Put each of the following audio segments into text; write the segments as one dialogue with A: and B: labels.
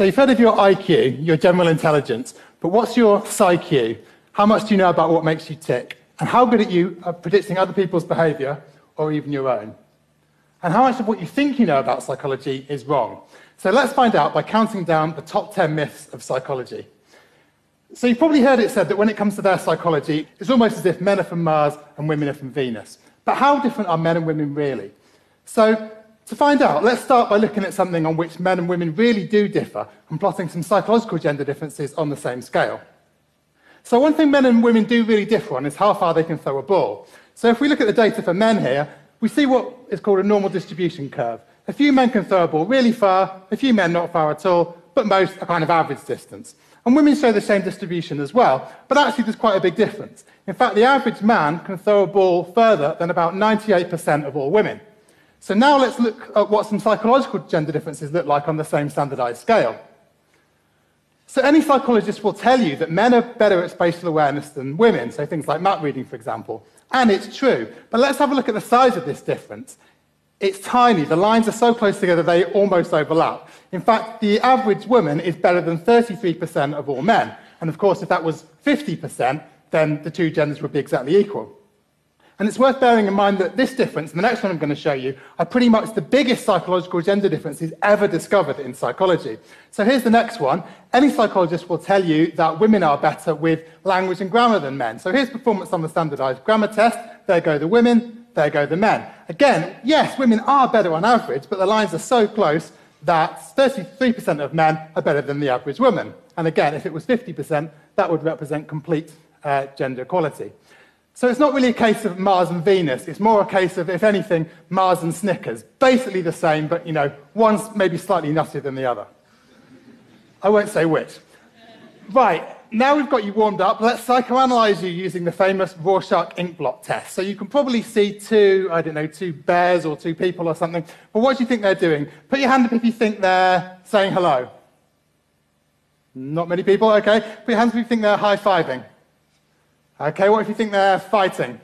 A: So you've heard of your IQ, your general intelligence, but what's your PsyQ? How much do you know about what makes you tick? And how good are you at predicting other people's behavior or even your own? And how much of what you think you know about psychology is wrong? So let's find out by counting down the top 10 myths of psychology. So you've probably heard it said that when it comes to their psychology, it's almost as if men are from Mars and women are from Venus. But how different are men and women really? So to find out, let's start by looking at something on which men and women really do differ and plotting some psychological gender differences on the same scale. So one thing men and women do really differ on is how far they can throw a ball. So if we look at the data for men here, we see what is called a normal distribution curve. A few men can throw a ball really far, a few men not far at all, but most a kind of average distance. And women show the same distribution as well, but actually there's quite a big difference. In fact, the average man can throw a ball further than about 98% of all women. So now let's look at what some psychological gender differences look like on the same standardized scale. So any psychologist will tell you that men are better at spatial awareness than women, so things like map reading, for example. And it's true. But let's have a look at the size of this difference. It's tiny. The lines are so close together they almost overlap. In fact, the average woman is better than 33% of all men. And of course, if that was 50%, then the two genders would be exactly equal. And it's worth bearing in mind that this difference, and the next one I'm going to show you, are pretty much the biggest psychological gender differences ever discovered in psychology. So here's the next one. Any psychologist will tell you that women are better with language and grammar than men. So here's performance on the standardized grammar test. There go the women, there go the men. Again, yes, women are better on average, but the lines are so close that 33% of men are better than the average woman. And again, if it was 50%, that would represent complete uh, gender equality. So it's not really a case of Mars and Venus. It's more a case of, if anything, Mars and Snickers. Basically the same, but, you know, one's maybe slightly nuttier than the other. I won't say which. Right, now we've got you warmed up, let's psychoanalyze you using the famous Rorschach ink blot test. So you can probably see two, I don't know, two bears or two people or something. But what do you think they're doing? Put your hand up if you think they're saying hello. Not many people, okay. Put your hands up if you think they're high-fiving. Okay, what if you think they're fighting?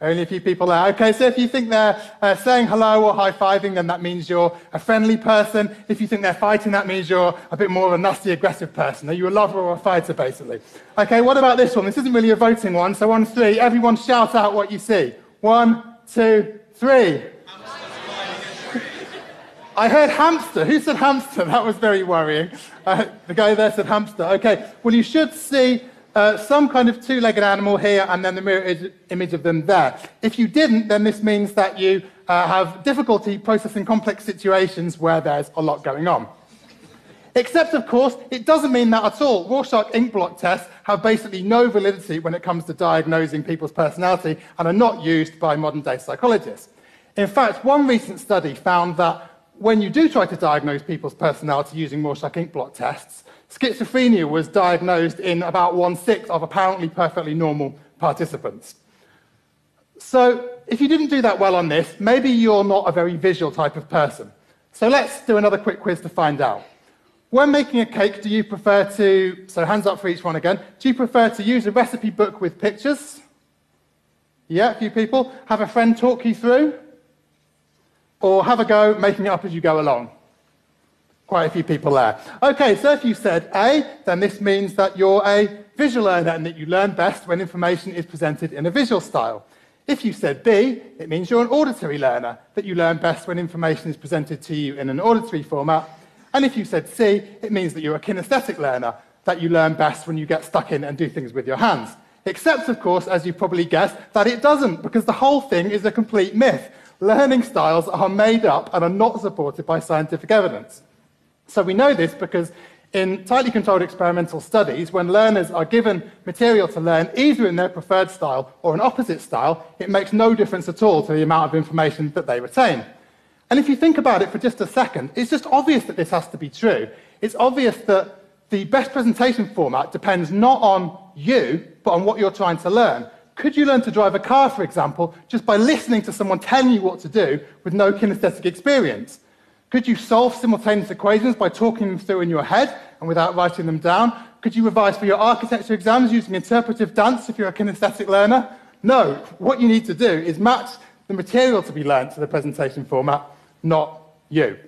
A: Only a few people there. Okay, so if you think they're uh, saying hello or high fiving, then that means you're a friendly person. If you think they're fighting, that means you're a bit more of a nasty, aggressive person. Are you a lover or a fighter, basically? Okay, what about this one? This isn't really a voting one, so on three, everyone shout out what you see. One, two, three. I heard hamster. Who said hamster? That was very worrying. Uh, the guy there said hamster. Okay, well, you should see uh, some kind of two-legged animal here and then the mirror image of them there. If you didn't, then this means that you uh, have difficulty processing complex situations where there's a lot going on. Except, of course, it doesn't mean that at all. Rorschach ink blot tests have basically no validity when it comes to diagnosing people's personality and are not used by modern day psychologists. In fact, one recent study found that when you do try to diagnose people's personality using Rorschach ink blot tests, Schizophrenia was diagnosed in about one sixth of apparently perfectly normal participants. So, if you didn't do that well on this, maybe you're not a very visual type of person. So, let's do another quick quiz to find out. When making a cake, do you prefer to, so hands up for each one again, do you prefer to use a recipe book with pictures? Yeah, a few people. Have a friend talk you through? Or have a go making it up as you go along? Quite a few people there. Okay, so if you said A, then this means that you're a visual learner and that you learn best when information is presented in a visual style. If you said B, it means you're an auditory learner, that you learn best when information is presented to you in an auditory format. And if you said C, it means that you're a kinesthetic learner, that you learn best when you get stuck in and do things with your hands. Except, of course, as you probably guessed, that it doesn't, because the whole thing is a complete myth. Learning styles are made up and are not supported by scientific evidence. So we know this because in tightly controlled experimental studies, when learners are given material to learn either in their preferred style or an opposite style, it makes no difference at all to the amount of information that they retain. And if you think about it for just a second, it's just obvious that this has to be true. It's obvious that the best presentation format depends not on you, but on what you're trying to learn. Could you learn to drive a car, for example, just by listening to someone telling you what to do with no kinesthetic experience? Could you solve simultaneous equations by talking them through in your head and without writing them down? Could you revise for your architecture exams using interpretive dance if you're a kinesthetic learner? No. What you need to do is match the material to be learnt to the presentation format, not you.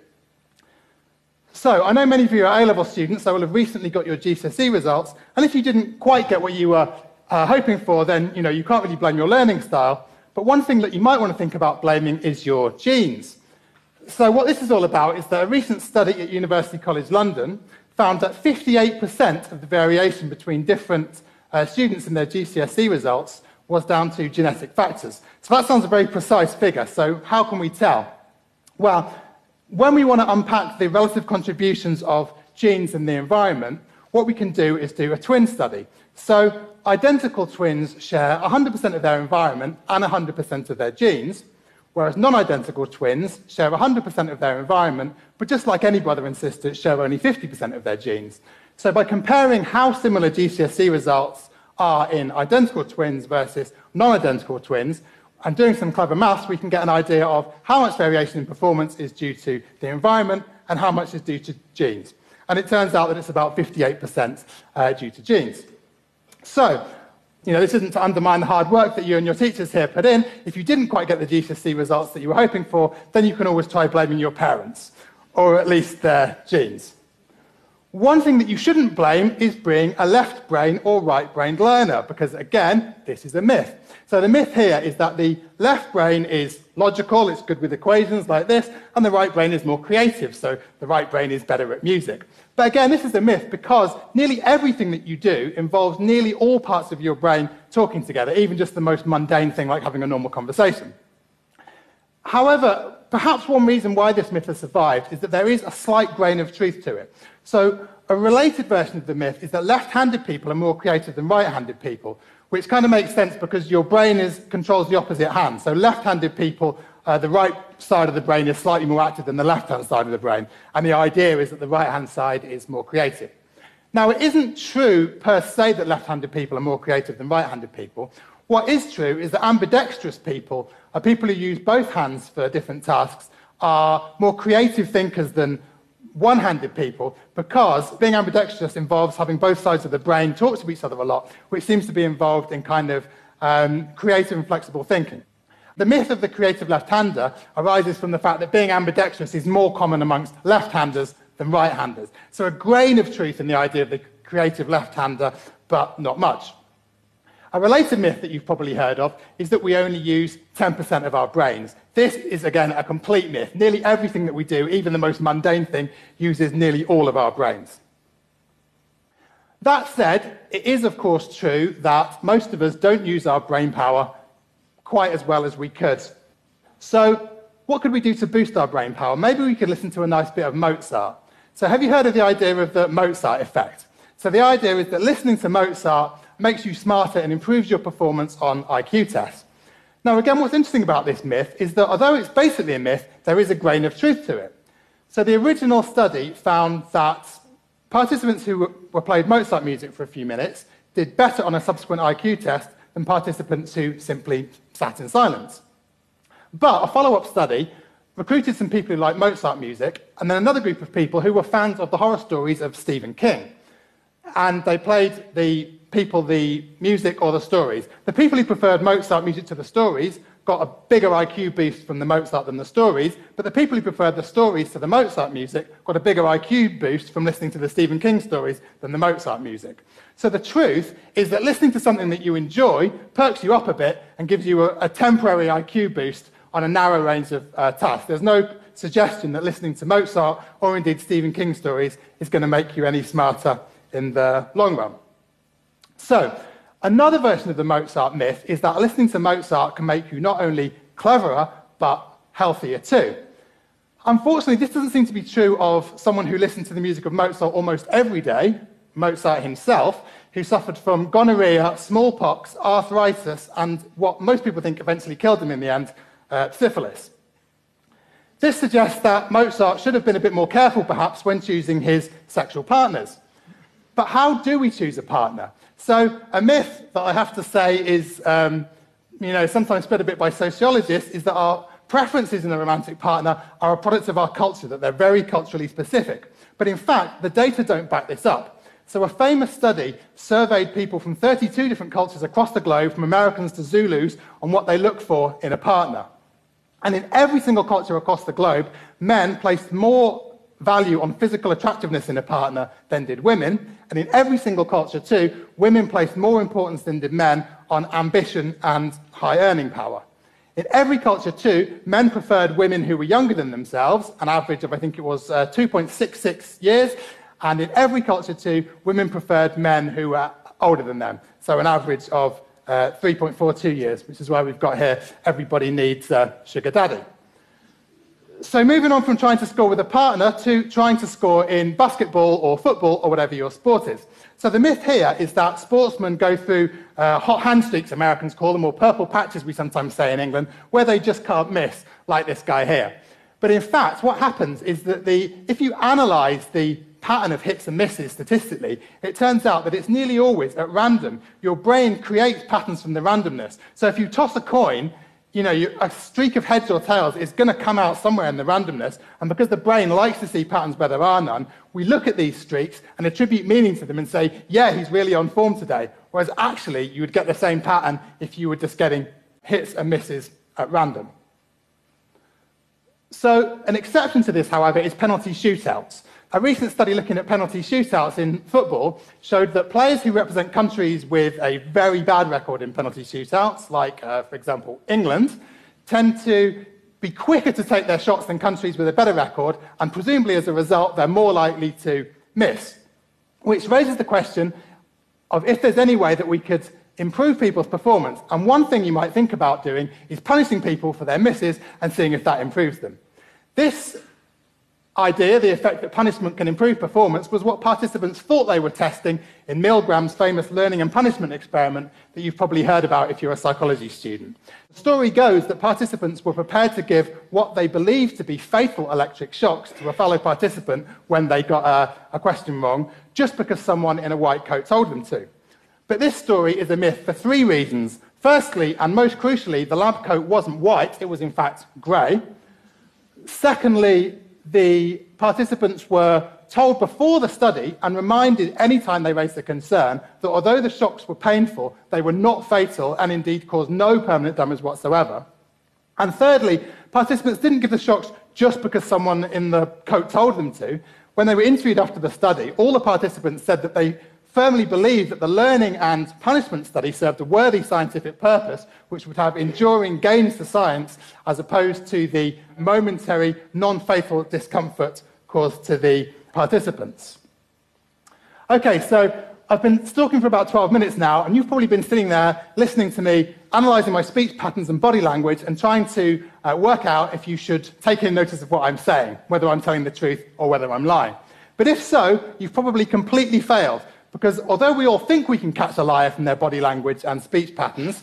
A: So, I know many of you are A level students, so will have recently got your GCSE results, and if you didn't quite get what you were uh, hoping for, then you know you can't really blame your learning style. But one thing that you might want to think about blaming is your genes. So, what this is all about is that a recent study at University College London found that 58% of the variation between different uh, students in their GCSE results was down to genetic factors. So, that sounds a very precise figure. So, how can we tell? Well, when we want to unpack the relative contributions of genes and the environment, what we can do is do a twin study. So, identical twins share 100% of their environment and 100% of their genes, whereas non identical twins share 100% of their environment, but just like any brother and sister, share only 50% of their genes. So, by comparing how similar GCSE results are in identical twins versus non identical twins, and doing some clever maths, we can get an idea of how much variation in performance is due to the environment and how much is due to genes. And it turns out that it's about 58% uh, due to genes. So, you know, this isn't to undermine the hard work that you and your teachers here put in. If you didn't quite get the GCSE results that you were hoping for, then you can always try blaming your parents, or at least their genes. One thing that you shouldn't blame is being a left brain or right brained learner, because again, this is a myth. So the myth here is that the left brain is logical, it's good with equations like this, and the right brain is more creative, so the right brain is better at music. But again, this is a myth because nearly everything that you do involves nearly all parts of your brain talking together, even just the most mundane thing like having a normal conversation. However, perhaps one reason why this myth has survived is that there is a slight grain of truth to it. So, a related version of the myth is that left handed people are more creative than right handed people, which kind of makes sense because your brain is, controls the opposite hand. So left-handed people, uh, the right side of the brain is slightly more active than the left-hand side of the brain. And the idea is that the right-hand side is more creative. Now, it isn't true per se that left-handed people are more creative than right-handed people. What is true is that ambidextrous people are people who use both hands for different tasks, are more creative thinkers than one-handed people because being ambidextrous involves having both sides of the brain talk to each other a lot, which seems to be involved in kind of um, creative and flexible thinking. The myth of the creative left-hander arises from the fact that being ambidextrous is more common amongst left-handers than right-handers. So a grain of truth in the idea of the creative left-hander, but not much. A related myth that you've probably heard of is that we only use 10% of our brains. This is, again, a complete myth. Nearly everything that we do, even the most mundane thing, uses nearly all of our brains. That said, it is, of course, true that most of us don't use our brain power quite as well as we could. So, what could we do to boost our brain power? Maybe we could listen to a nice bit of Mozart. So, have you heard of the idea of the Mozart effect? So, the idea is that listening to Mozart makes you smarter and improves your performance on IQ tests. Now, again, what's interesting about this myth is that although it's basically a myth, there is a grain of truth to it. So, the original study found that participants who were played Mozart music for a few minutes did better on a subsequent IQ test than participants who simply sat in silence. But a follow up study recruited some people who liked Mozart music, and then another group of people who were fans of the horror stories of Stephen King. And they played the people the music or the stories. The people who preferred Mozart music to the stories got a bigger IQ boost from the Mozart than the stories, but the people who preferred the stories to the Mozart music got a bigger IQ boost from listening to the Stephen King stories than the Mozart music. So the truth is that listening to something that you enjoy perks you up a bit and gives you a, a temporary IQ boost on a narrow range of uh, tasks. There's no suggestion that listening to Mozart or indeed Stephen King stories is going to make you any smarter in the long run. So, another version of the Mozart myth is that listening to Mozart can make you not only cleverer, but healthier too. Unfortunately, this doesn't seem to be true of someone who listened to the music of Mozart almost every day, Mozart himself, who suffered from gonorrhea, smallpox, arthritis, and what most people think eventually killed him in the end, uh, syphilis. This suggests that Mozart should have been a bit more careful, perhaps, when choosing his sexual partners. But how do we choose a partner? So, a myth that I have to say is, um, you know, sometimes spread a bit by sociologists, is that our preferences in a romantic partner are a product of our culture, that they're very culturally specific. But in fact, the data don't back this up. So, a famous study surveyed people from 32 different cultures across the globe, from Americans to Zulus, on what they look for in a partner. And in every single culture across the globe, men placed more value on physical attractiveness in a partner than did women. And in every single culture, too, women placed more importance than did men on ambition and high earning power. In every culture, too, men preferred women who were younger than themselves, an average of, I think it was uh, 2.66 years. And in every culture, too, women preferred men who were older than them, so an average of uh, 3.42 years, which is why we've got here everybody needs a sugar daddy. So, moving on from trying to score with a partner to trying to score in basketball or football or whatever your sport is. So, the myth here is that sportsmen go through uh, hot hand streaks, Americans call them, or purple patches, we sometimes say in England, where they just can't miss, like this guy here. But in fact, what happens is that the, if you analyze the pattern of hits and misses statistically, it turns out that it's nearly always at random. Your brain creates patterns from the randomness. So if you toss a coin, you know, you, a streak of heads or tails is going to come out somewhere in the randomness. And because the brain likes to see patterns where there are none, we look at these streaks and attribute meaning to them and say, yeah, he's really on form today. Whereas actually, you would get the same pattern if you were just getting hits and misses at random. So, an exception to this, however, is penalty shootouts. A recent study looking at penalty shootouts in football showed that players who represent countries with a very bad record in penalty shootouts, like, uh, for example, England, tend to be quicker to take their shots than countries with a better record, and presumably as a result, they're more likely to miss. Which raises the question of if there's any way that we could improve people's performance. And one thing you might think about doing is punishing people for their misses and seeing if that improves them. This idea, the effect that punishment can improve performance, was what participants thought they were testing in Milgram's famous learning and punishment experiment that you've probably heard about if you're a psychology student. The story goes that participants were prepared to give what they believed to be fatal electric shocks to a fellow participant when they got a, a question wrong, just because someone in a white coat told them to. But this story is a myth for three reasons. Firstly, and most crucially, the lab coat wasn't white, it was in fact grey. Secondly, the participants were told before the study and reminded anytime they raised a concern that although the shocks were painful, they were not fatal and indeed caused no permanent damage whatsoever. And thirdly, participants didn't give the shocks just because someone in the coat told them to. When they were interviewed after the study, all the participants said that they firmly believed that the learning and punishment study served a worthy scientific purpose, which would have enduring gains to science, as opposed to the momentary, non fatal discomfort caused to the participants. Okay, so I've been talking for about 12 minutes now, and you've probably been sitting there listening to me, analysing my speech patterns and body language, and trying to uh, work out if you should take in notice of what I'm saying, whether I'm telling the truth or whether I'm lying. But if so, you've probably completely failed because although we all think we can catch a liar from their body language and speech patterns,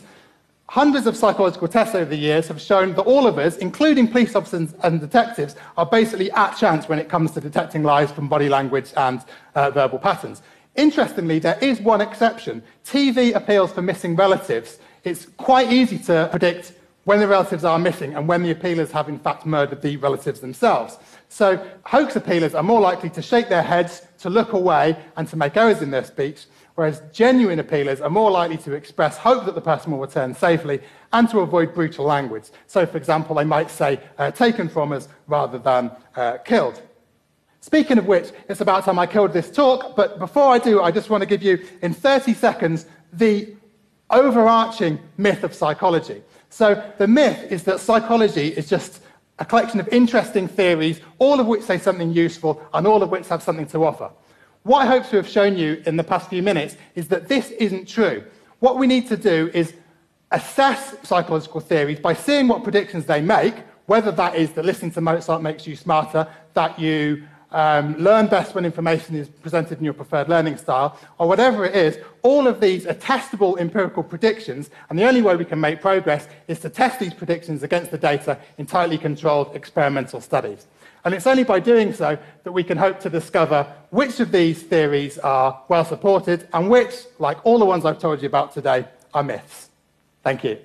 A: hundreds of psychological tests over the years have shown that all of us, including police officers and detectives, are basically at chance when it comes to detecting lies from body language and uh, verbal patterns. Interestingly, there is one exception TV appeals for missing relatives. It's quite easy to predict when the relatives are missing and when the appealers have in fact murdered the relatives themselves. So hoax appealers are more likely to shake their heads, to look away, and to make errors in their speech, whereas genuine appealers are more likely to express hope that the person will return safely and to avoid brutal language. So, for example, they might say, uh, taken from us rather than uh, killed. Speaking of which, it's about time I killed this talk, but before I do, I just want to give you, in 30 seconds, the overarching myth of psychology. So, the myth is that psychology is just a collection of interesting theories, all of which say something useful and all of which have something to offer. What I hope to have shown you in the past few minutes is that this isn't true. What we need to do is assess psychological theories by seeing what predictions they make, whether that is that listening to Mozart makes you smarter, that you um, learn best when information is presented in your preferred learning style, or whatever it is, all of these are testable empirical predictions, and the only way we can make progress is to test these predictions against the data in tightly controlled experimental studies. And it's only by doing so that we can hope to discover which of these theories are well supported and which, like all the ones I've told you about today, are myths. Thank you.